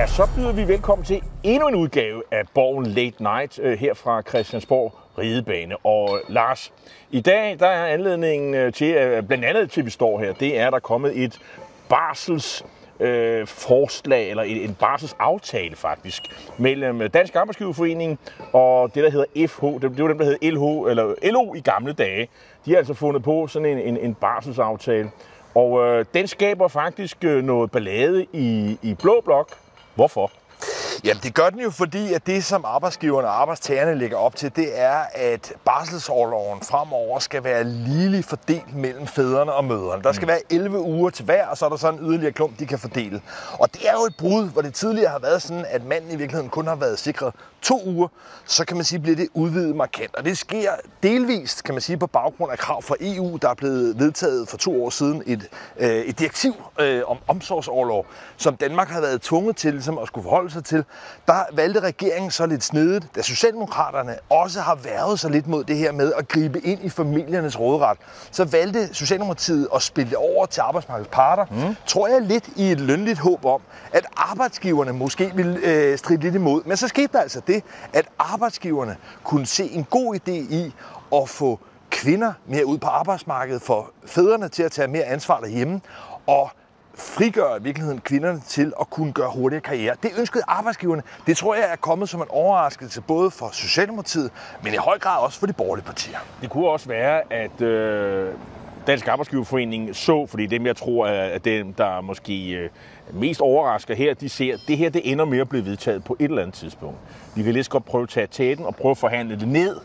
Ja, så byder vi velkommen til endnu en udgave af Borgen Late Night øh, her fra Christiansborg Ridebane. Og øh, Lars, i dag der er anledningen øh, til, blandt andet til vi står her, det er, at der er kommet et barsels øh, forslag, eller en, en barselsaftale faktisk, mellem Dansk Arbejdsgiverforening og det, der hedder FH. Det, det var dem, der hed LH, eller LO i gamle dage. De har altså fundet på sådan en, en, en barselsaftale. Og øh, den skaber faktisk øh, noget ballade i, i Blå Blok. Hvorfor? Jamen det gør den jo, fordi at det, som arbejdsgiverne og arbejdstagerne lægger op til, det er, at barselsårloven fremover skal være ligeligt fordelt mellem fædrene og mødrene. Der skal være 11 uger til hver, og så er der så en yderligere klump, de kan fordele. Og det er jo et brud, hvor det tidligere har været sådan, at manden i virkeligheden kun har været sikret to uger, så kan man sige, bliver det udvidet markant. Og det sker delvist, kan man sige, på baggrund af krav fra EU, der er blevet vedtaget for to år siden et, øh, et direktiv øh, om omsorgsoverlov, som Danmark har været tvunget til ligesom, at skulle forholde sig til. Der valgte regeringen så lidt snedigt, da Socialdemokraterne også har været så lidt mod det her med at gribe ind i familiernes råderet. Så valgte Socialdemokratiet at spille over til arbejdsmarkedets parter, mm. tror jeg lidt i et lønligt håb om, at arbejdsgiverne måske ville øh, stride lidt imod. Men så skete der altså det, at arbejdsgiverne kunne se en god idé i at få kvinder mere ud på arbejdsmarkedet, for fædrene til at tage mere ansvar derhjemme, og frigøre i virkeligheden kvinderne til at kunne gøre hurtigere karriere. Det ønskede arbejdsgiverne. Det tror jeg er kommet som en overraskelse både for Socialdemokratiet, men i høj grad også for de borgerlige partier. Det kunne også være, at øh, Dansk Arbejdsgiverforening så, fordi dem jeg tror er dem, der måske øh, mest overrasker her, de ser, at det her det ender med at blive vedtaget på et eller andet tidspunkt. Vi kan lige så godt prøve at tage tæten og prøve at forhandle det ned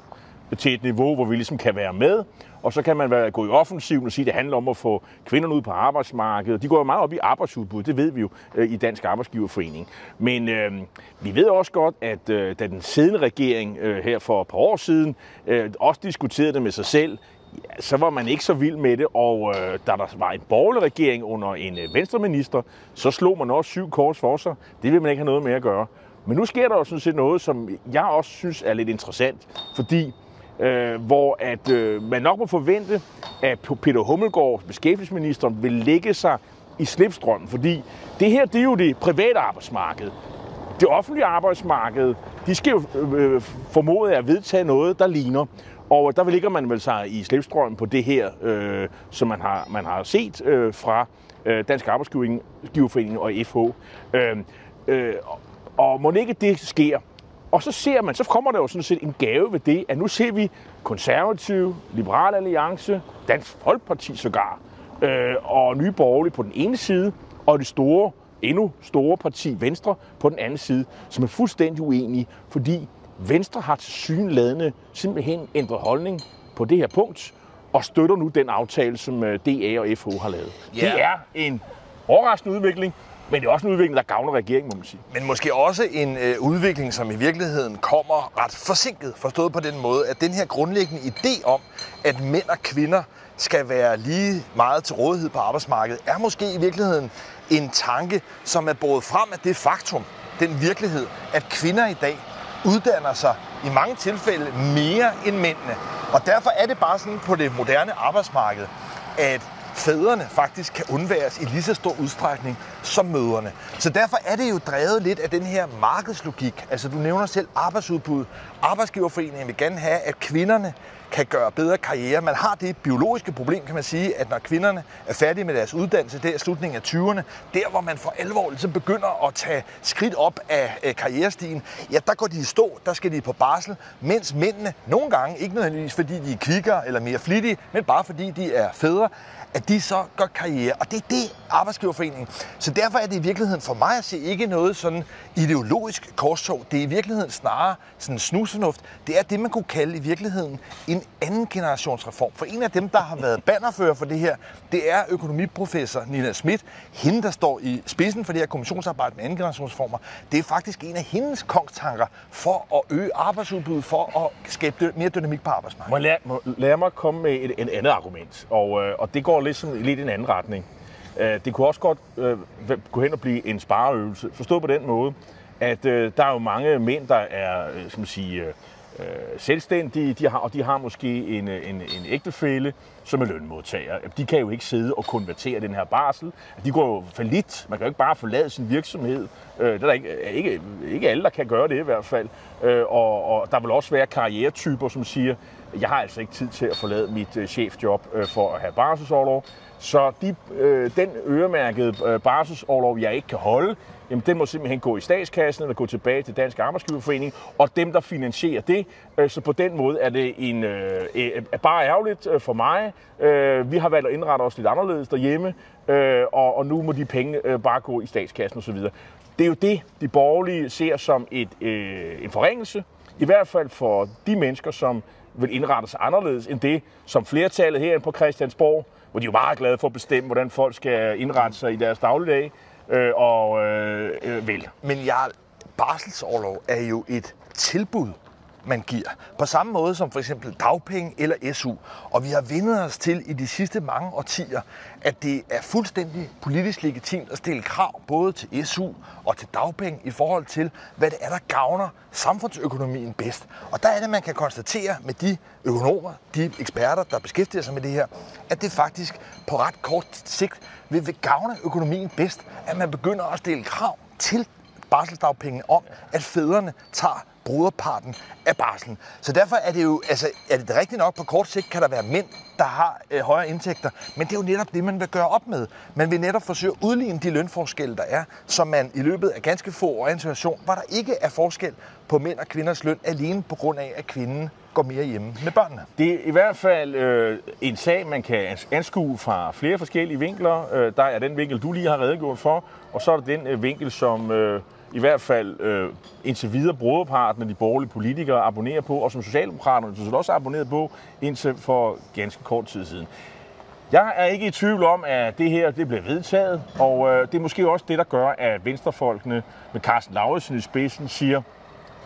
til et niveau, hvor vi ligesom kan være med, og så kan man være, gå i offensiven og sige, at det handler om at få kvinderne ud på arbejdsmarkedet. De går jo meget op i arbejdsudbud, det ved vi jo øh, i Dansk Arbejdsgiverforening. Men øh, vi ved også godt, at øh, da den siddende regering øh, her for et par år siden øh, også diskuterede det med sig selv, ja, så var man ikke så vild med det, og øh, da der var en borgerlig regering under en øh, venstreminister, så slog man også syv kors for sig. Det vil man ikke have noget med at gøre. Men nu sker der også sådan set noget, som jeg også synes er lidt interessant, fordi øh, hvor at øh, man nok må forvente, at Peter Hummelgaard, beskæftigelsesministeren, vil lægge sig i slipstrømmen, fordi det her, det er jo det private arbejdsmarked. Det offentlige arbejdsmarked, de skal jo øh, øh, formode at vedtage noget, der ligner. Og der ligger man vel sig i slipstrømmen på det her, øh, som man har, man har set øh, fra øh, Dansk Arbejdsgiverforening og FH. Øh, øh, og må ikke det sker, og så ser man, så kommer der jo sådan set en gave ved det, at nu ser vi konservative, liberal alliance, Dansk Folkeparti sågar, øh, og Nye Borgerlige på den ene side, og det store, endnu store parti Venstre på den anden side, som er fuldstændig uenige, fordi Venstre har til synladende simpelthen ændret holdning på det her punkt, og støtter nu den aftale, som øh, DA og FH har lavet. Yeah. Det er en overraskende udvikling, men det er også en udvikling, der gavner regeringen, må man sige. Men måske også en øh, udvikling, som i virkeligheden kommer ret forsinket, forstået på den måde, at den her grundlæggende idé om, at mænd og kvinder skal være lige meget til rådighed på arbejdsmarkedet, er måske i virkeligheden en tanke, som er båret frem af det faktum, den virkelighed, at kvinder i dag uddanner sig i mange tilfælde mere end mændene. Og derfor er det bare sådan på det moderne arbejdsmarked, at fædrene faktisk kan undværes i lige så stor udstrækning som møderne. Så derfor er det jo drevet lidt af den her markedslogik. Altså du nævner selv arbejdsudbud. Arbejdsgiverforeningen vil gerne have, at kvinderne kan gøre bedre karriere. Man har det biologiske problem, kan man sige, at når kvinderne er færdige med deres uddannelse, det er slutningen af 20'erne, der hvor man for alvor ligesom begynder at tage skridt op af karrierestigen, ja, der går de i stå, der skal de på barsel, mens mændene nogle gange, ikke nødvendigvis fordi de er kvikkere eller mere flittige, men bare fordi de er fædre, at de så gør karriere. Og det er det arbejdsgiverforeningen. Så derfor er det i virkeligheden for mig at se ikke noget sådan ideologisk korstog. Det er i virkeligheden snarere sådan snusfornuft. Det er det, man kunne kalde i virkeligheden en anden generationsreform. For en af dem, der har været bannerfører for det her, det er økonomiprofessor Nina Schmidt. Hende, der står i spidsen for det her kommissionsarbejde med anden generationsformer. Det er faktisk en af hendes kongstanker for at øge arbejdsudbuddet, for at skabe mere dynamik på arbejdsmarkedet. Må lad, må, lad mig komme med et, et andet argument, og, øh, og det går Ligesom lidt, sådan, lidt i en anden retning. Øh, det kunne også godt øh, gå hen og blive en spareøvelse. Forstå på den måde, at øh, der er jo mange mænd, der er, øh, som sige, øh, selvstændige, de har, og de har måske en, øh, en, en ægtefælle, som er lønmodtager. De kan jo ikke sidde og konvertere den her barsel. De går jo for lidt. Man kan jo ikke bare forlade sin virksomhed. Øh, det er der ikke, øh, ikke, ikke alle, der kan gøre det i hvert fald. Øh, og, og der vil også være karrieretyper, som siger, jeg har altså ikke tid til at forlade mit øh, chefjob øh, for at have barselsårlov. Så de, øh, den øremærkede øh, barselsårlov, jeg ikke kan holde, jamen den må simpelthen gå i statskassen eller gå tilbage til Dansk Arbejdsgiverforening, og dem, der finansierer det. Øh, så på den måde er det en, øh, er bare ærgerligt øh, for mig. Øh, vi har valgt at indrette os lidt anderledes derhjemme, øh, og, og nu må de penge øh, bare gå i statskassen osv. Det er jo det, de borgerlige ser som et, øh, en forringelse, i hvert fald for de mennesker, som vil indrette sig anderledes end det, som flertallet herinde på Christiansborg, hvor de er jo meget glade for at bestemme, hvordan folk skal indrette sig i deres dagligdag, øh, og øh, øh, vil. Men jeg, barselsårlov er jo et tilbud man giver. På samme måde som for eksempel dagpenge eller SU. Og vi har vendet os til i de sidste mange årtier, at det er fuldstændig politisk legitimt at stille krav både til SU og til dagpenge i forhold til, hvad det er, der gavner samfundsøkonomien bedst. Og der er det, man kan konstatere med de økonomer, de eksperter, der beskæftiger sig med det her, at det faktisk på ret kort sigt vil, vil gavne økonomien bedst, at man begynder at stille krav til barselsdagpenge om, at fædrene tager bruderparten af barslen. Så derfor er det jo, altså, er det rigtigt nok, på kort sigt kan der være mænd, der har øh, højere indtægter, men det er jo netop det, man vil gøre op med. Man vil netop forsøge at udligne de lønforskelle, der er, så man i løbet af ganske få år i en situation, hvor der ikke er forskel på mænd og kvinders løn, alene på grund af, at kvinden går mere hjemme med børnene. Det er i hvert fald øh, en sag, man kan anskue fra flere forskellige vinkler. Øh, der er den vinkel, du lige har redegjort for, og så er der den øh, vinkel, som øh, i hvert fald øh, indtil videre broderparten af de borgerlige politikere abonnerer på, og som Socialdemokraterne så også abonneret på indtil for ganske kort tid siden. Jeg er ikke i tvivl om, at det her det bliver vedtaget, og øh, det er måske også det, der gør, at venstrefolkene med Carsten Lauritsen i spidsen siger,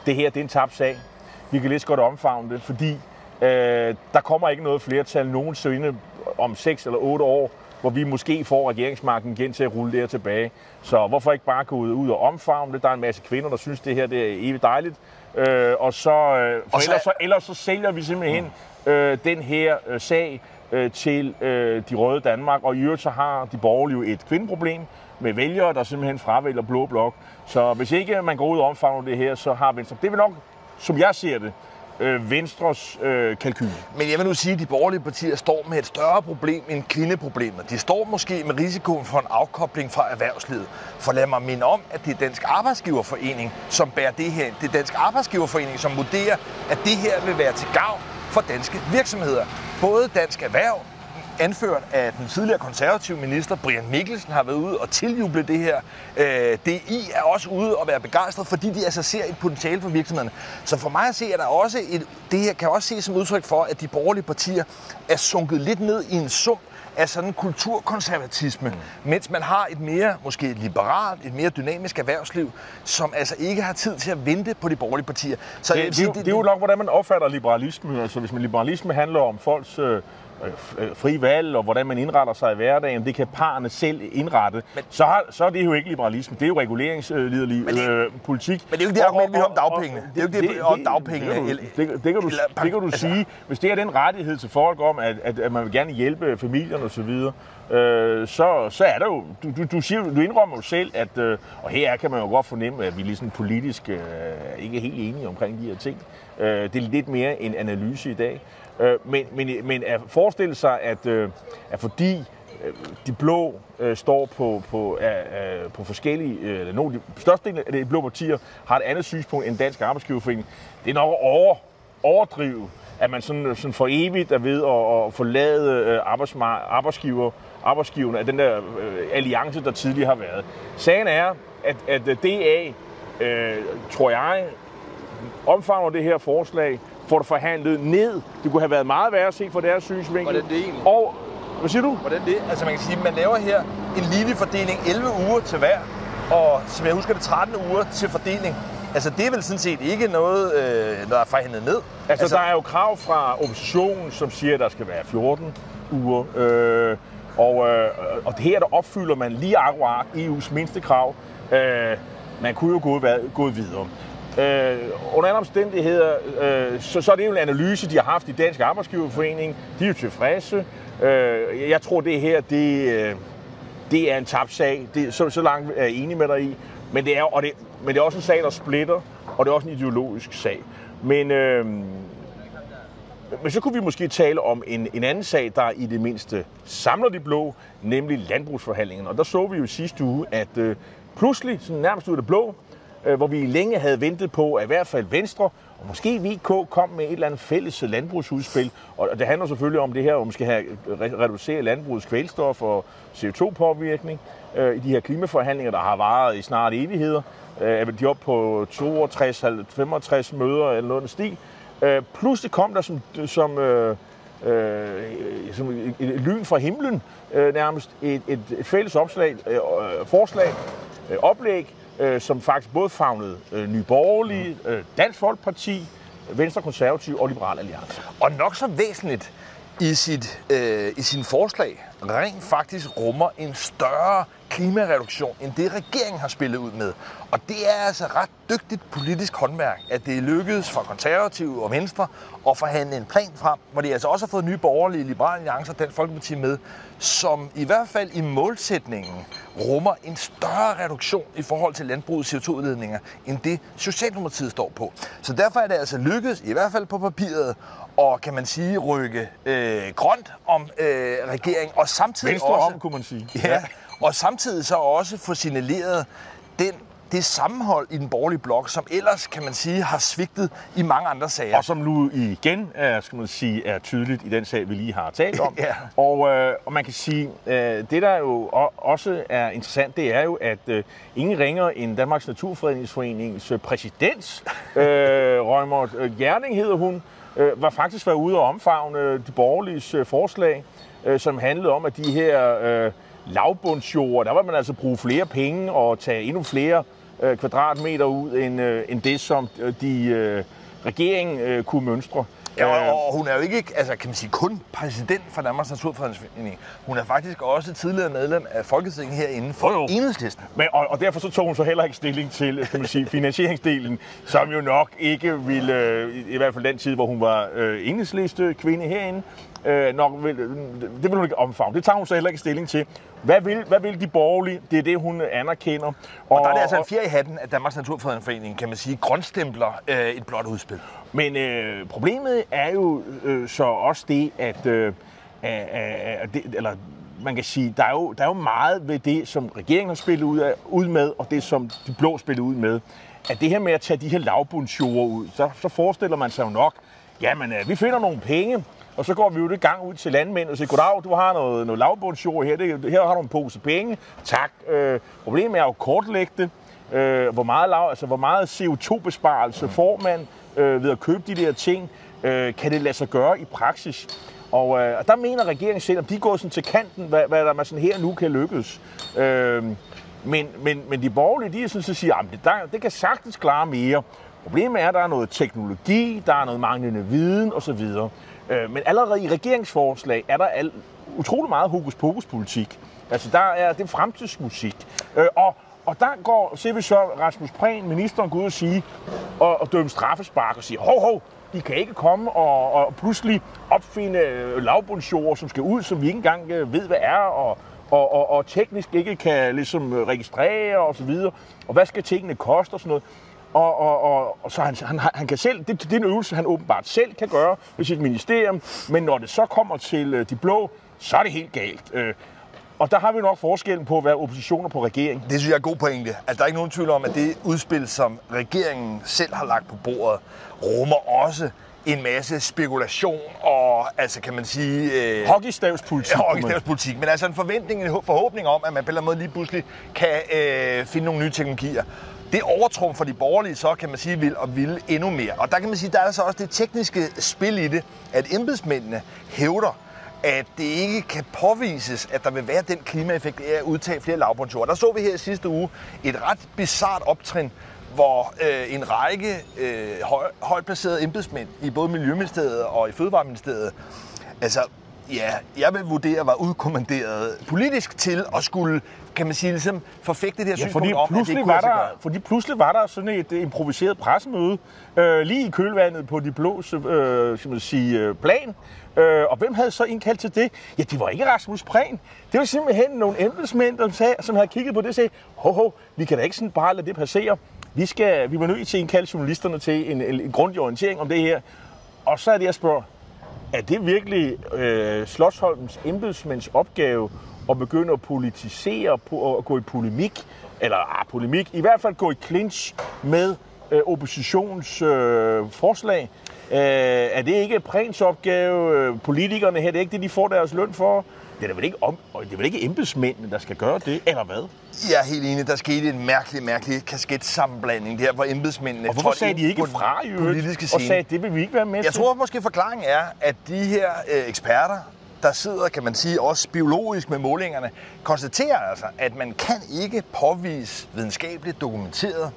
det her det er en tabt sag. Vi kan lige så godt omfavne det, fordi øh, der kommer ikke noget flertal nogensinde om 6 eller 8 år, hvor vi måske får regeringsmagten igen til at rulle det her tilbage. Så hvorfor ikke bare gå ud og omfavne det? Der er en masse kvinder, der synes, det her det er evigt dejligt. Øh, og så, øh, for og så, ellers, så, ellers så sælger vi simpelthen øh, den her øh, sag øh, til øh, de røde Danmark. Og i øvrigt så har de borgerlige et kvindeproblem med vælgere, der simpelthen fravælger blå blok. Så hvis ikke man går ud og omfavner det her, så har Venstre... Det vil nok, som jeg ser det, øh, Venstres øh, kalkyl. Men jeg vil nu sige, at de borgerlige partier står med et større problem end klindeproblemet. De står måske med risikoen for en afkobling fra erhvervslivet. For lad mig minde om, at det er Dansk Arbejdsgiverforening, som bærer det her. Det er Dansk Arbejdsgiverforening, som vurderer, at det her vil være til gavn for danske virksomheder. Både Dansk Erhverv, anført af den tidligere konservative minister Brian Mikkelsen, har været ude og tiljuble det her. Øh, DI er også ude og være begejstret, fordi de altså ser et potentiale for virksomhederne. Så for mig at se, er der også et, det her kan også ses som udtryk for, at de borgerlige partier er sunket lidt ned i en sum af sådan kulturkonservatisme, mm. mens man har et mere måske liberalt, et mere dynamisk erhvervsliv, som altså ikke har tid til at vente på de borgerlige partier. Så det, det, det, det, det er jo nok, hvordan man opfatter liberalisme. Altså, hvis man liberalisme handler om folks Øh, fri valg og hvordan man indretter sig i hverdagen, det kan parerne selv indrette, men, så, har, så er det jo ikke liberalisme, det er jo reguleringsliderlig øh, politik. Men det er jo ikke det argument, vi har om dagpengene. Det er jo ikke det, det om dagpengene. Det, det, det, det, kan du, det kan du altså, sige. Hvis det er den rettighed til folk om, at, at, at man vil gerne hjælpe familierne osv., øh, så, så er der jo, du, du, du, siger, du indrømmer jo selv, at, øh, og her kan man jo godt fornemme, at vi ligesom politisk øh, ikke er helt enige omkring de her ting. Øh, det er lidt mere en analyse i dag. Øh, men, men, men at forestille sig, at, øh, at fordi øh, de blå øh, står på, på, øh, øh på forskellige, øh, nogle af de største af de blå partier har et andet synspunkt end Dansk Arbejdsgiverforening. Det er nok over, overdrive, at man sådan, sådan for evigt er ved at, at forlade øh, arbejdsgiver, arbejdsgiverne af den der øh, alliance, der tidligere har været. Sagen er, at, at øh, DA, øh, tror jeg, omfavner det her forslag, får det forhandlet ned. Det kunne have været meget værre at se fra deres synsvinkel. Hvordan det egentlig? Og, hvad siger du? Hvordan det? Altså man kan sige, at man laver her en linjefordeling 11 uger til hver, og som jeg husker det 13 uger til fordeling. Altså det er vel sådan set ikke noget, øh, der er forhandlet ned. Altså, altså der er jo krav fra oppositionen, som siger, at der skal være 14 uger. Øh, og, øh, og det her, der opfylder man lige akkurat EU's mindste krav. Øh, man kunne jo gå, gå videre. Øh, under andre omstændigheder, øh, så, så er det jo en analyse, de har haft i Dansk Arbejdsgiverforening. De er jo tilfredse. Øh, jeg tror, det her, det, øh, det er en tabt sag. Det, så, så langt er jeg enig med dig i. Men det, er, og det, men det er også en sag, der splitter, og det er også en ideologisk sag. Men, øh, men så kunne vi måske tale om en, en anden sag, der i det mindste samler de blå, nemlig landbrugsforhandlingerne. Og der så vi jo sidste uge, at øh, pludselig, sådan nærmest ud af det blå, Øh, hvor vi længe havde ventet på, at i hvert fald Venstre og måske VK kom med et eller andet fælles landbrugsudspil. Og det handler selvfølgelig om det her, at man skal have øh, reduceret landbrugets kvælstof og CO2-påvirkning øh, i de her klimaforhandlinger, der har varet i snart evigheder. Øh, er de op på 62-65 møder eller noget af stil. Øh, pludselig kom der som, som, øh, øh, som et, et lyn fra himlen øh, nærmest et, et, et fælles opslag, øh, øh, forslag, øh, oplæg, øh, som faktisk både fagnede øh, Nye Borgerlige, øh, Dansk Folkeparti, Venstre Konservative og Liberal Alliance. Og nok så væsentligt i, sit, øh, i sin forslag rent faktisk rummer en større klimareduktion, end det regeringen har spillet ud med. Og det er altså ret dygtigt politisk håndværk, at det er lykkedes for konservative og venstre at forhandle en plan frem, hvor de altså også har fået nye borgerlige, liberale alliancer og Dansk Folkeparti med, som i hvert fald i målsætningen rummer en større reduktion i forhold til landbrugets CO2-udledninger, end det Socialdemokratiet står på. Så derfor er det altså lykkedes, i hvert fald på papiret, og kan man sige, rykke øh, grønt om øh, regeringen, og samtidig Venstre også... om, kunne man sige. Ja, og samtidig så også få signaleret den det sammenhold i den borgerlige blok, som ellers, kan man sige, har svigtet i mange andre sager. Og som nu igen skal man sige, er tydeligt i den sag, vi lige har talt om. ja. og, øh, og man kan sige, øh, det der jo også er interessant, det er jo, at øh, ingen ringer end Danmarks Naturfredningsforenings præsident, øh, Røgmer Gjerning hedder hun, øh, var faktisk været ude og omfavne de borgerlige forslag, øh, som handlede om, at de her øh, lavbundsjord, der var man altså bruge flere penge og tage endnu flere øh, kvadratmeter ud, end, øh, end det, som øh, de øh, regeringen øh, kunne mønstre. Ja, og, og hun er jo ikke, altså kan man sige, kun præsident for Danmarks Naturfredningsforening. Hun er faktisk også tidligere medlem af Folketinget herinde for jo, jo. enhedslisten. Men, og, og derfor så tog hun så heller ikke stilling til, kan man sige, finansieringsdelen, som jo nok ikke ville, øh, i hvert fald den tid, hvor hun var øh, enhedsliste kvinde herinde, øh, nok vil, det vil hun ikke omfavne. Det tager hun så heller ikke stilling til. Hvad vil, hvad vil de borgerlige? Det er det, hun anerkender. Og, og der er det altså en fjer i hatten, at Danmarks Naturfredningsforening, kan man sige, grønstempler øh, et blot udspil. Men øh, problemet er jo øh, så også det, at øh, øh, det, eller man kan sige, der er, jo, der er jo meget ved det, som regeringen har spillet ud, af, ud med, og det, som de blå spiller ud med. At det her med at tage de her lavbundsjord ud, så, så forestiller man sig jo nok, jamen, øh, vi finder nogle penge, og så går vi jo det gang ud til landmænd og siger, goddag, du har noget, noget lavbundsjord her, det, her har du en pose penge, tak. Øh, problemet er jo kortlægge det. Øh, hvor meget, lav, altså, hvor meget CO2-besparelse får man øh, ved at købe de der ting? Øh, kan det lade sig gøre i praksis? Og, øh, og der mener regeringen selv, at de går sådan til kanten, hvad, hvad der man sådan her nu kan lykkes. Øh, men, men, men de borgerlige, de er sådan, så siger, at det, der, det kan sagtens klare mere. Problemet er, at der er noget teknologi, der er noget manglende viden osv. Øh, men allerede i regeringsforslag er der al, utrolig meget hokus pokus politik. Altså der er det fremtidsmusik. Øh, og, og der går, ser vi så Rasmus Prehn, ministeren, ud og sige, og, og dømme straffespark og sige, hov, hov, de kan ikke komme og, og pludselig opfinde øh, lavbundsjord, som skal ud, som vi ikke engang øh, ved, hvad er, og, og, og, og teknisk ikke kan ligesom registrere og så videre. Og hvad skal tingene koste og sådan noget. Og, og, og, og så han, han, han kan selv, det, det er en øvelse, han åbenbart selv kan gøre ved sit ministerium, men når det så kommer til øh, de blå, så er det helt galt. Øh, og der har vi nok forskellen på at være oppositioner på regeringen. Det synes jeg er god pointe. Altså, der er ikke nogen tvivl om, at det udspil, som regeringen selv har lagt på bordet, rummer også en masse spekulation og, altså kan man sige... Øh, hockeystavspolitik. Ja, hockeystavspolitik. Men altså en forventning, en forhåbning om, at man på en eller anden måde lige pludselig kan øh, finde nogle nye teknologier. Det overtrum for de borgerlige så, kan man sige, vil og ville endnu mere. Og der kan man sige, der er altså også det tekniske spil i det, at embedsmændene hævder, at det ikke kan påvises, at der vil være den klimaeffekt af at udtage flere lavbundsjord. Der så vi her i sidste uge et ret bizart optrin, hvor øh, en række øh, høj, højt placerede embedsmænd i både Miljøministeriet og i Fødevareministeriet altså ja, jeg vil vurdere, var udkommanderet politisk til at skulle, kan man sige, ligesom forfægte det her Ja, synspunkt om, at det ikke kunne var der, fordi pludselig var der sådan et øh, improviseret pressemøde øh, lige i kølvandet på de blås øh, skal man sige, øh, plan. Øh, og hvem havde så indkaldt til det? Ja, det var ikke Rasmus Prehn. Det var simpelthen nogle embedsmænd, der sagde, som havde kigget på det og sagde, ho, ho, vi kan da ikke sådan bare lade det passere. Vi, skal, vi var nødt til at indkalde journalisterne til en, en, en grundig orientering om det her. Og så er det, jeg spørger, er det virkelig øh, Slottsholms embedsmænds opgave at begynde at politisere, at gå i polemik, eller ah, polemik, i hvert fald gå i clinch med øh, oppositions øh, forslag? Øh, er det ikke Prins opgave? Øh, Politikerne her, det er ikke det, de får deres løn for? Det er vel ikke, om, og det er vel ikke embedsmændene, der skal gøre det, eller hvad? Jeg er helt enig, der skete en mærkelig, mærkelig kasketsammenblanding der, hvor embedsmændene Og hvorfor sagde de ikke fra i øvrigt, politiske og sagde, det vil vi ikke være med Jeg til? tror måske forklaringen er, at de her øh, eksperter, der sidder, kan man sige, også biologisk med målingerne, konstaterer altså, at man kan ikke påvise videnskabeligt dokumenteret,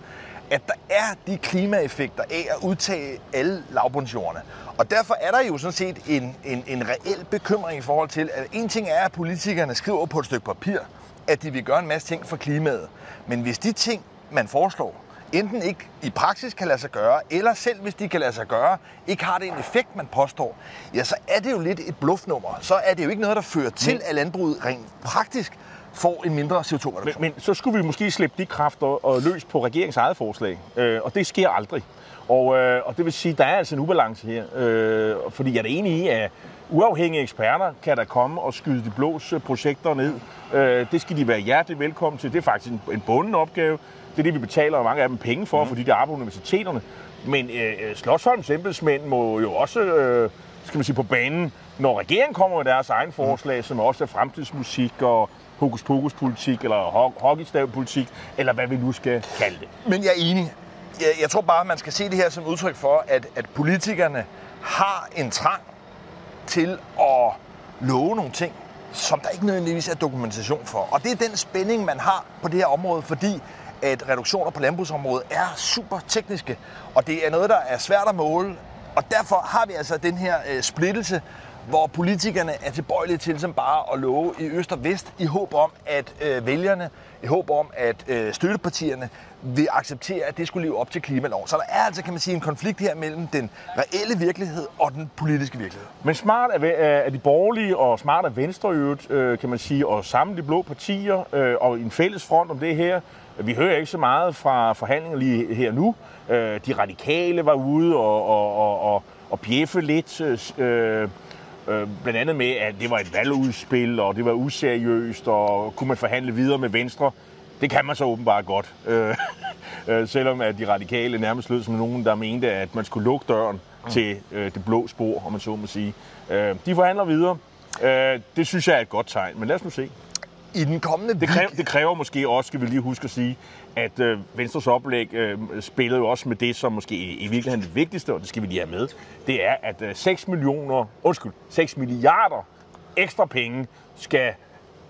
at der er de klimaeffekter af at udtage alle lavbundsjordene. Og derfor er der jo sådan set en, en, en reel bekymring i forhold til, at en ting er, at politikerne skriver på et stykke papir, at de vil gøre en masse ting for klimaet. Men hvis de ting, man foreslår, enten ikke i praksis kan lade sig gøre, eller selv hvis de kan lade sig gøre, ikke har den effekt, man påstår, ja, så er det jo lidt et bluffnummer. Så er det jo ikke noget, der fører til, at landbruget rent praktisk får en mindre CO2-reduktion. Men, men så skulle vi måske slippe de kræfter og løs på regeringens eget forslag. Øh, og det sker aldrig. Og, øh, og det vil sige, at der er altså en ubalance her. Øh, fordi jeg er enig i, at uafhængige eksperter kan der komme og skyde de blås øh, projekter ned. Øh, det skal de være hjertelig velkommen til. Det er faktisk en, en bunden opgave. Det er det, vi betaler mange af dem penge for, mm. fordi de arbejder på universiteterne. Men øh, Slottsholms embedsmænd må jo også, øh, skal man sige, på banen, når regeringen kommer med deres egen forslag, mm. som også er fremtidsmusik og hokus pokus politik, eller ho- hockeystav-politik, eller hvad vi nu skal kalde det. Men jeg er enig. Jeg, jeg tror bare, man skal se det her som udtryk for, at, at politikerne har en trang til at love nogle ting, som der ikke nødvendigvis er dokumentation for. Og det er den spænding, man har på det her område, fordi at reduktioner på landbrugsområdet er super tekniske, og det er noget, der er svært at måle. Og derfor har vi altså den her øh, splittelse, hvor politikerne er tilbøjelige til som bare at love i øst og vest, i håb om, at øh, vælgerne, i håb om, at øh, støttepartierne vil acceptere, at det skulle leve op til klimaloven. Så der er altså, kan man sige, en konflikt her mellem den reelle virkelighed og den politiske virkelighed. Men smart er, er de borgerlige, og smart er Venstre øvrigt, øh, kan man sige, og sammen de blå partier øh, og en fælles front om det her. Vi hører ikke så meget fra forhandlinger lige her nu. Øh, de radikale var ude og, og, og, og, og bjeffe lidt, øh, øh, blandt andet med, at det var et valgudspil, og det var useriøst, og kunne man forhandle videre med Venstre. Det kan man så åbenbart godt. Øh, øh, selvom at de radikale nærmest lød som nogen, der mente, at man skulle lukke døren mm. til øh, det blå spor, om man så må sige. Øh, de forhandler videre. Øh, det synes jeg er et godt tegn, men lad os nu se. I den kommende Det kræver, det kræver måske også, skal vi lige huske at sige, at øh, Venstres oplæg øh, spillede jo også med det, som måske i, i virkeligheden det vigtigste, og det skal vi lige have med, det er, at øh, 6 millioner, undskyld, 6 milliarder ekstra penge skal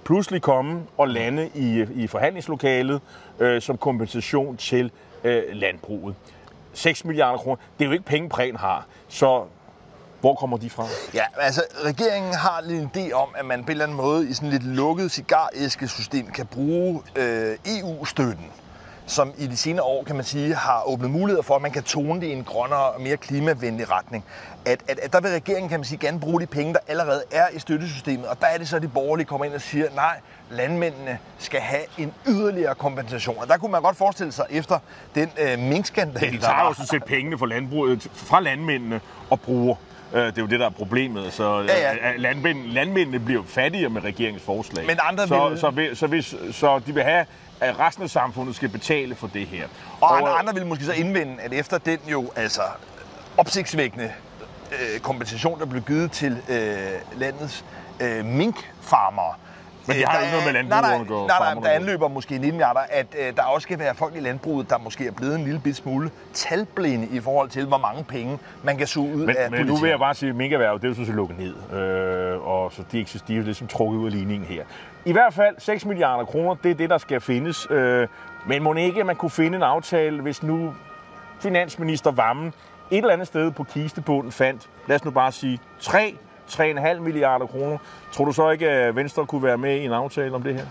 pludselig komme og lande i, i forhandlingslokalet øh, som kompensation til øh, landbruget. 6 milliarder kroner, det er jo ikke penge, Prehn har, så hvor kommer de fra? Ja, altså regeringen har lige en idé om, at man på en eller anden måde i sådan lidt lukket cigaræskesystem kan bruge øh, EU-støtten, som i de senere år, kan man sige, har åbnet muligheder for, at man kan tone det i en grønnere og mere klimavenlig retning. At, at, at der vil regeringen, kan man sige, gerne bruge de penge, der allerede er i støttesystemet, og der er det så, at de borgerlige kommer ind og siger, nej, landmændene skal have en yderligere kompensation. Og der kunne man godt forestille sig, efter den øh, minkskandale, De der tager jo sådan set pengene fra, landbruget, fra landmændene og bruger. Øh, Det er jo det, der er problemet. Så Ja, ja. øh, landmænd, landmændene bliver fattigere med regeringens forslag. Men andre så, vil- Så, vil, så, hvis, så de vil have, at resten af samfundet skal betale for det her. Og andre, øh, andre vil måske så indvende, at efter den jo altså opsigtsvækkende øh, kompensation, der blev givet til øh, landets øh, minkfarmere. Men det har jo ikke noget med er- landbrugerne nej, at gøre, Nej, nej, nej, der at anløber måske 19 milliarder, at øh, der også skal være folk i landbruget, der måske er blevet en lille bit smule talblinde i forhold til, hvor mange penge man kan suge ud Men, af men nu vil jeg bare sige, at minkerhvervet, det er jo sådan set lukket ned. Øh, og så de eksisterer jo ligesom trukket ud af ligningen her. I hvert fald 6 milliarder kroner, det er det, der skal findes. Øh, men må ikke, man kunne finde en aftale, hvis nu finansminister Vammen et eller andet sted på kistebunden fandt, lad os nu bare sige, 3 3,5 milliarder kroner. Tror du så ikke, at Venstre kunne være med i en aftale om det her?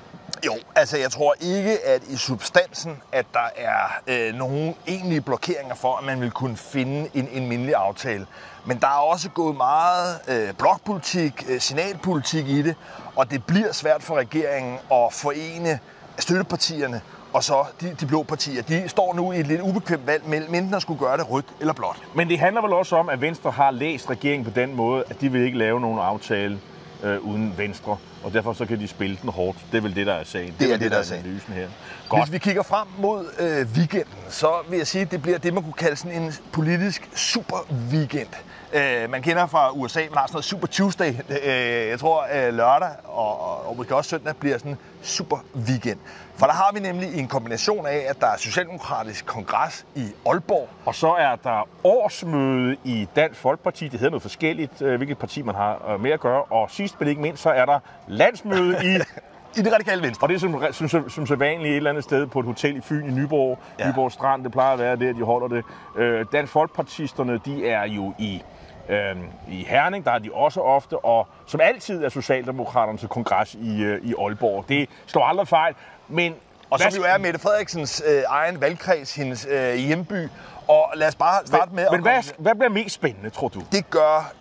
Jo, altså jeg tror ikke, at i substansen, at der er øh, nogen egentlige blokeringer for, at man vil kunne finde en, en mindelig aftale. Men der er også gået meget øh, blokpolitik, øh, signalpolitik i det, og det bliver svært for regeringen at forene støttepartierne og så de, de blå partier. De står nu i et lidt ubekvemt valg mellem enten at skulle gøre det rødt eller blåt. Men det handler vel også om, at Venstre har læst regeringen på den måde, at de vil ikke lave nogen aftale øh, uden Venstre, og derfor så kan de spille den hårdt. Det er vel det, der er sagen. Det er vel det, der er sagen. her. Godt. Hvis vi kigger frem mod øh, weekenden, så vil jeg sige, at det bliver det, man kunne kalde sådan en politisk super weekend. Øh, man kender fra USA, man har sådan noget Super Tuesday. Øh, jeg tror øh, lørdag og, og, og måske også søndag bliver sådan en super weekend. For der har vi nemlig en kombination af, at der er Socialdemokratisk Kongres i Aalborg. Og så er der årsmøde i Dansk Folkeparti. Det hedder noget forskelligt, øh, hvilket parti man har øh, med at gøre. Og sidst men ikke mindst, så er der landsmøde i I det radikale venstre. Og det er som, som, som, som så vanligt et eller andet sted på et hotel i Fyn i Nyborg. Ja. Ja. Nyborg Strand, det plejer at være der, de holder det. Øh, Dansk Folkepartisterne, de er jo i, øh, i Herning, der er de også ofte. Og som altid er Socialdemokraterne til kongres i, øh, i Aalborg. Det slår aldrig fejl. Men Og som jo er Mette Frederiksens øh, egen valgkreds, hendes øh, hjemby. Og lad os bare starte med Men at hvad, hvad bliver mest spændende, tror du? Det gør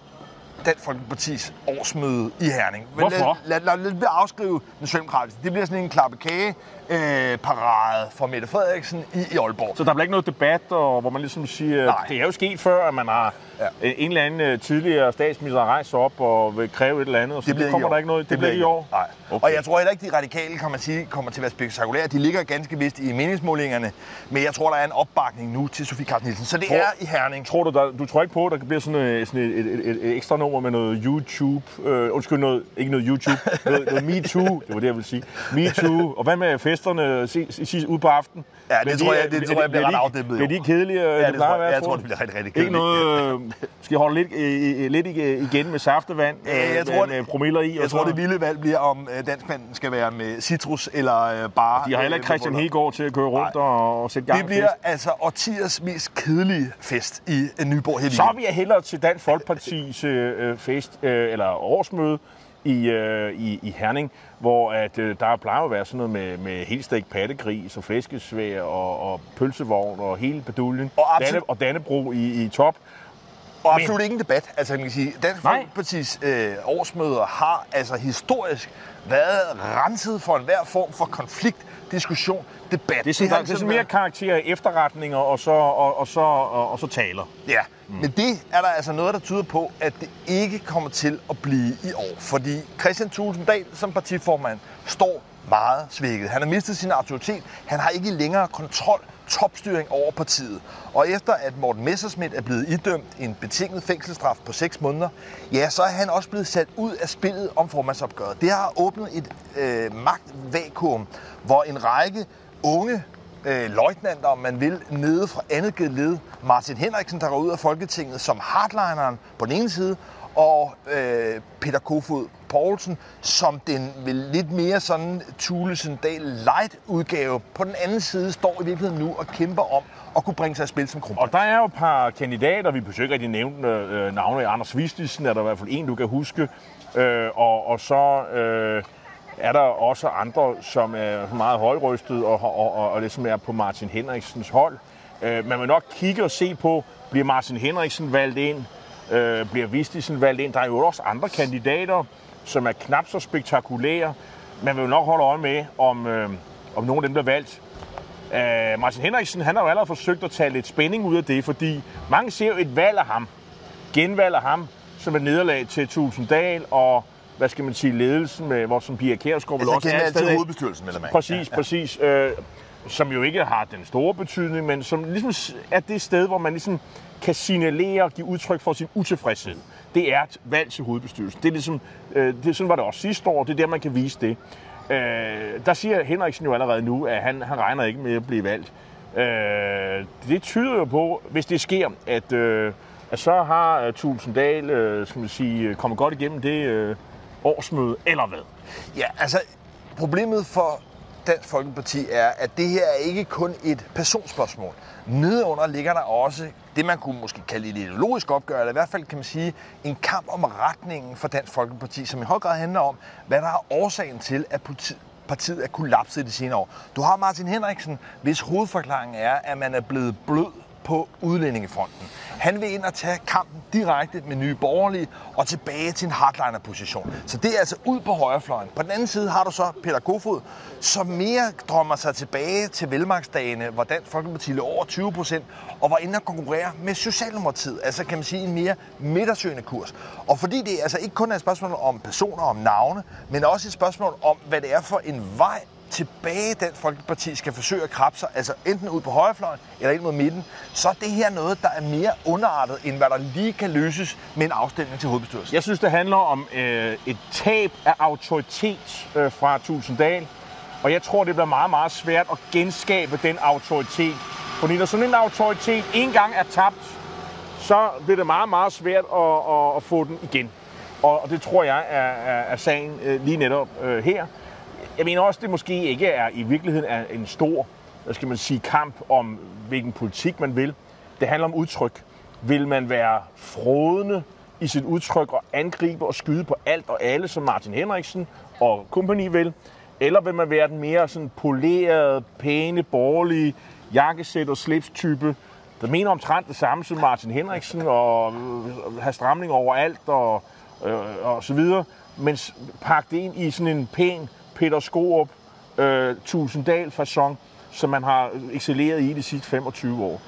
Dansk Folkepartis årsmøde i Herning. Men Hvorfor? Lad, lad, lad, lad afskrive den socialdemokratiske. Det bliver sådan en klappekage øh, parade for Mette Frederiksen i, i Aalborg. Så der bliver ikke noget debat, og hvor man ligesom siger, Nej. det er jo sket før, at man har Ja. ja. en eller anden øh, tidligere statsminister rejst op og vil kræve et eller andet, og så det, bliver det kommer der ikke noget. Det, det bliver ikke i år. Nej. Okay. Og jeg tror heller ikke, de radikale kan man sige, kommer til at være spektakulære. De ligger ganske vist i meningsmålingerne, men jeg tror, der er en opbakning nu til Sofie Carsten Nielsen. Så det Tror- er i Herning. Tror du, der, du tror ikke på, at der bliver sådan, øh, sådan et, et, et, et, ekstra nummer med noget YouTube? Øh, undskyld, noget, ikke noget YouTube. Noget, noget MeToo, det var det, jeg ville sige. MeToo. Og hvad med festerne sidst ude på aften? Ja, det tror jeg- øh, det tror jeg bliver ret afdæmpet Bliver de ikke kedelige? øh, Ja, det tror jeg, jeg tror det bliver rigtig, rigtig Ikke kedeligt. noget... Øh, skal holde lidt, øh, øh, lidt ig- igen med saftevand? Ja, jeg øh, tror, med, promiller i? Jeg tror, det vilde valg bliver, om øh, danskmanden skal være med citrus eller øh, bare... De har heller ikke øh, Christian Hegård til at køre rundt og, og sætte gang Det bliver altså årtiers mest kedelige fest i øh, Nyborg hele Så vil jeg hellere til Dansk Folkepartis øh, fest, øh, eller årsmøde i, øh, i, i Herning, hvor at, øh, der plejer at være sådan noget med, med helstegt pattegris og flæskesvær og, og pølsevogn og hele baduljen. Og absolut- Danne, og Dannebro i, i top. Og absolut ingen debat. Altså, man kan sige, Dansk. Folkepartis øh, årsmøder har altså historisk været renset for enhver form for konflikt, diskussion, debat. Det er sådan, har der, det er sådan mere karakter af efterretninger og så, og, og, så, og, og så taler. Ja, mm. men det er der altså noget, der tyder på, at det ikke kommer til at blive i år. Fordi Christian Thulesen Dahl som partiformand står meget svækket. Han har mistet sin autoritet. Han har ikke længere kontrol, topstyring over partiet. Og efter at Morten Messerschmidt er blevet idømt en betinget fængselsstraf på 6 måneder, ja, så er han også blevet sat ud af spillet om formandsopgøret. Det har åbnet et øh, magtvakuum, hvor en række unge øh, løjtnanter, om man vil, nede fra andet led. Martin Henriksen, der går ud af Folketinget som hardlineren på den ene side, og øh, Peter Kofod Poulsen som den vel lidt mere sådan Thulesen Dahl light udgave på den anden side står i virkeligheden nu og kæmper om at kunne bringe sig i spil som kronprins. Og der er jo et par kandidater, vi besøger ikke rigtig nævnte øh, navne. Anders Vistisen er der i hvert fald en, du kan huske. Øh, og, og så øh, er der også andre, som er meget højrystet og, og, og, og det er på Martin Henriksens hold. Øh, man vil nok kigge og se på, bliver Martin Henriksen valgt ind? Øh, bliver Vistisen valgt ind? Der er jo også andre kandidater, som er knap så spektakulære. Man vil jo nok holde øje med, om, øh, om nogle af dem, der er valgt, Uh, Martin Henriksen, han har jo allerede forsøgt at tage lidt spænding ud af det, fordi mange ser jo et valg af ham, genvalg af ham, som et nederlag til Tulsendal og, hvad skal man sige, ledelsen med, hvor som Pia Kjærsgaard altså også er stadig- hovedbestyrelsen, eller man. Præcis, ja, ja. præcis. Øh, som jo ikke har den store betydning, men som ligesom er det sted, hvor man ligesom kan signalere og give udtryk for sin utilfredshed. Det er et valg til hovedbestyrelsen. Det er ligesom, øh, det, sådan var det også sidste år, det er der, man kan vise det. Øh, der siger Henriksen jo allerede nu, at han, han regner ikke med at blive valgt. Øh, det tyder jo på, hvis det sker, at, øh, at så har uh, Tulsendal øh, skal man sige, øh, kommet godt igennem det øh, årsmøde, eller hvad? Ja, altså problemet for Dansk Folkeparti er, at det her er ikke kun et personspørgsmål. Nedenunder ligger der også det, man kunne måske kalde et ideologisk opgør, eller i hvert fald kan man sige en kamp om retningen for Dansk Folkeparti, som i høj grad handler om, hvad der er årsagen til, at partiet er kollapset i de senere år. Du har Martin Henriksen, hvis hovedforklaring er, at man er blevet blød på udlændingefronten. Han vil ind og tage kampen direkte med nye borgerlige og tilbage til en hardliner-position. Så det er altså ud på højrefløjen. På den anden side har du så Peter Kofod, som mere drømmer sig tilbage til velmagsdagene, hvor Dansk Folkeparti lå over 20 procent, og var inde og konkurrere med Socialdemokratiet. Altså kan man sige en mere midtersøgende kurs. Og fordi det altså ikke kun er et spørgsmål om personer og om navne, men også et spørgsmål om, hvad det er for en vej, tilbage den Folkeparti skal forsøge at krabbe sig, altså enten ud på højrefløjen eller ind mod midten, så er det her noget, der er mere underartet, end hvad der lige kan løses med en afstemning til hovedbestyrelsen. Jeg synes, det handler om øh, et tab af autoritet øh, fra Tusinddal, og jeg tror, det bliver meget, meget svært at genskabe den autoritet. Fordi når sådan en autoritet engang er tabt, så bliver det meget, meget svært at, at, at få den igen. Og det tror jeg er, er, er sagen øh, lige netop øh, her. Jeg mener også, det måske ikke er i virkeligheden er en stor hvad skal man sige, kamp om, hvilken politik man vil. Det handler om udtryk. Vil man være frodende i sit udtryk og angribe og skyde på alt og alle, som Martin Henriksen og kompagni vil? Eller vil man være den mere sådan polerede, pæne, borgerlige, jakkesæt og slips-type, der mener omtrent det samme som Martin Henriksen og øh, have stramning over alt og, øh, og så videre, men pakke det ind i sådan en pæn Peter Skorup, øh, tusinddal fason som man har excelleret i de sidste 25 år.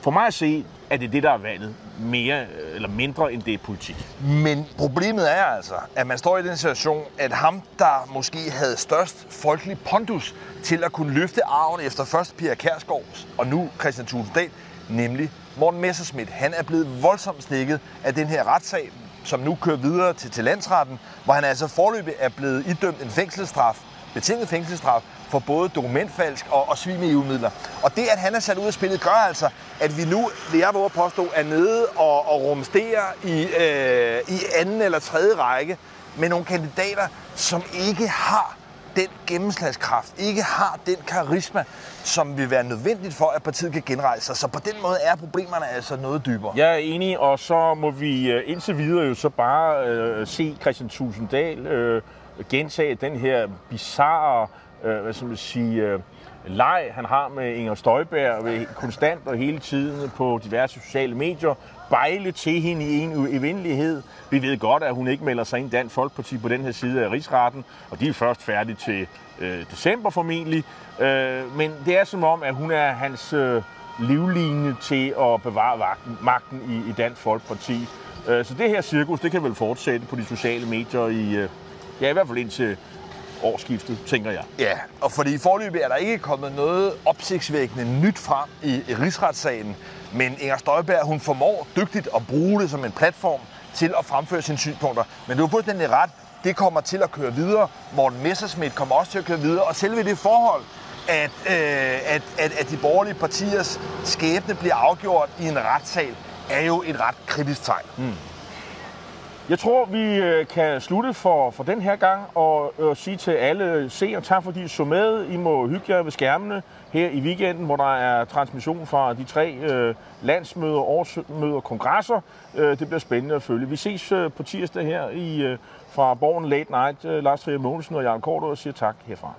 For mig at se, er det det, der er valget mere øh, eller mindre, end det er politik. Men problemet er altså, at man står i den situation, at ham, der måske havde størst folkelig pondus til at kunne løfte arven efter først Pia Kærsgaards og nu Christian Tusinddal, nemlig Morten Messerschmidt. Han er blevet voldsomt stikket af den her retssag, som nu kører videre til, til landsretten, hvor han altså forløbig er blevet idømt en fængselsstraf, betinget fængselsstraf, for både dokumentfalsk og, og svig med EU-midler. Og det, at han er sat ud af spillet, gør altså, at vi nu, vil jeg våge påstå, er nede og, og rumsterer i, øh, i anden eller tredje række med nogle kandidater, som ikke har den gennemslagskraft, ikke har den karisma, som vil være nødvendigt for, at partiet kan genrejse sig. Så på den måde er problemerne altså noget dybere. Jeg er enig, og så må vi øh, indtil videre jo så bare øh, se Christian Tusinddal øh, gentage den her bizarre, øh, hvad skal man sige, øh, leg, han har med Inger Støjberg ved konstant og hele tiden på diverse sociale medier, bejle til hende i en evindelighed. Vi ved godt, at hun ikke melder sig ind i Dansk Folkeparti på den her side af rigsretten, og de er først færdige til øh, december formentlig. Øh, men det er som om, at hun er hans øh, livlinje til at bevare magten, magten i, i Dansk Folkeparti. Øh, så det her cirkus, det kan vel fortsætte på de sociale medier i, øh, ja, i hvert fald indtil årsskiftet, tænker jeg. Ja, og fordi i forløbet er der ikke kommet noget opsigtsvækkende nyt frem i, rigsretssagen, men Inger Støjberg, hun formår dygtigt at bruge det som en platform til at fremføre sine synspunkter. Men du har fuldstændig ret, det kommer til at køre videre. Morten Messerschmidt kommer også til at køre videre, og selve det forhold, at, øh, at, at, at de borgerlige partiers skæbne bliver afgjort i en retssal, er jo et ret kritisk tegn. Mm. Jeg tror, vi øh, kan slutte for, for den her gang og øh, sige til alle seere, tak fordi I så med. I må hygge jer ved skærmene her i weekenden, hvor der er transmission fra de tre øh, landsmøder, årsmøder og kongresser. Øh, det bliver spændende at følge. Vi ses øh, på tirsdag her i, øh, fra Borgen Late Night. Øh, Lars Trier Mogensen og Jarl Korto og siger tak herfra.